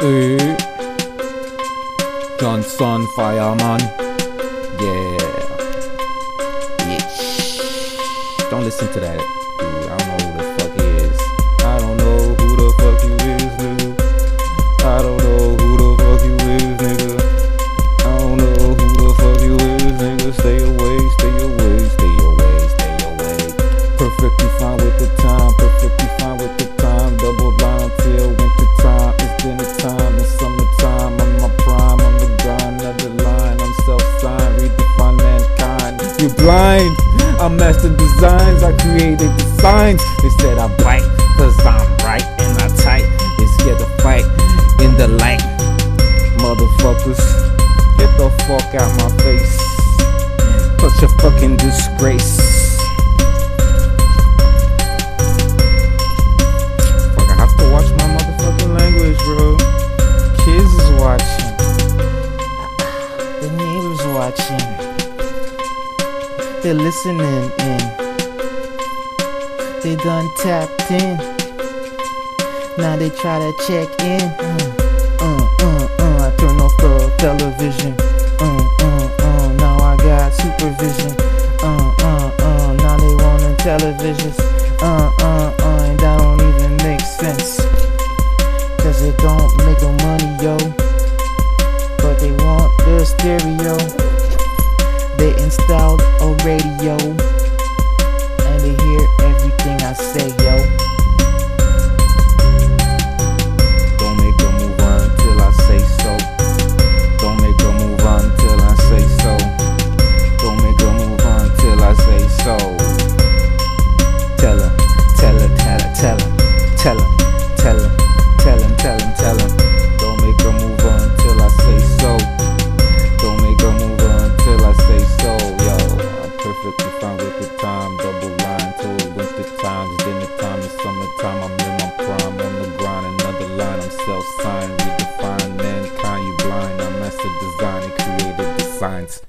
Hey. Johnson Fireman. Yeah. Yeah. Don't listen to that dude. I don't know who the fuck he is. I don't know who the fuck you is, nigga. I don't know who the fuck you is, nigga. I don't know who the fuck you is, nigga. Stay away, stay away, stay away, stay away. Perfectly fine with the time, You're blind. I master designs, I created the signs. They said I bite, cause I'm right and I tight. They scared to fight in the light. Motherfuckers, get the fuck out my face. Such a fucking disgrace. Fuck, I have to watch my motherfucking language, bro. Kids is watching. The neighbors watching. They're listening in. They done tapped in. Now they try to check in. Uh, uh, uh, uh. I turn off the television. Uh, uh, uh. Now I got supervision. Uh, uh, uh. Now they want televisions. Uh, uh, uh. And that don't even make sense. Cause it don't make no money, yo. But they want the stereo. They installed a radio. And they hear everything I say, yo. I'm self-signed, redefine mankind. You blind, I master design and created the signs.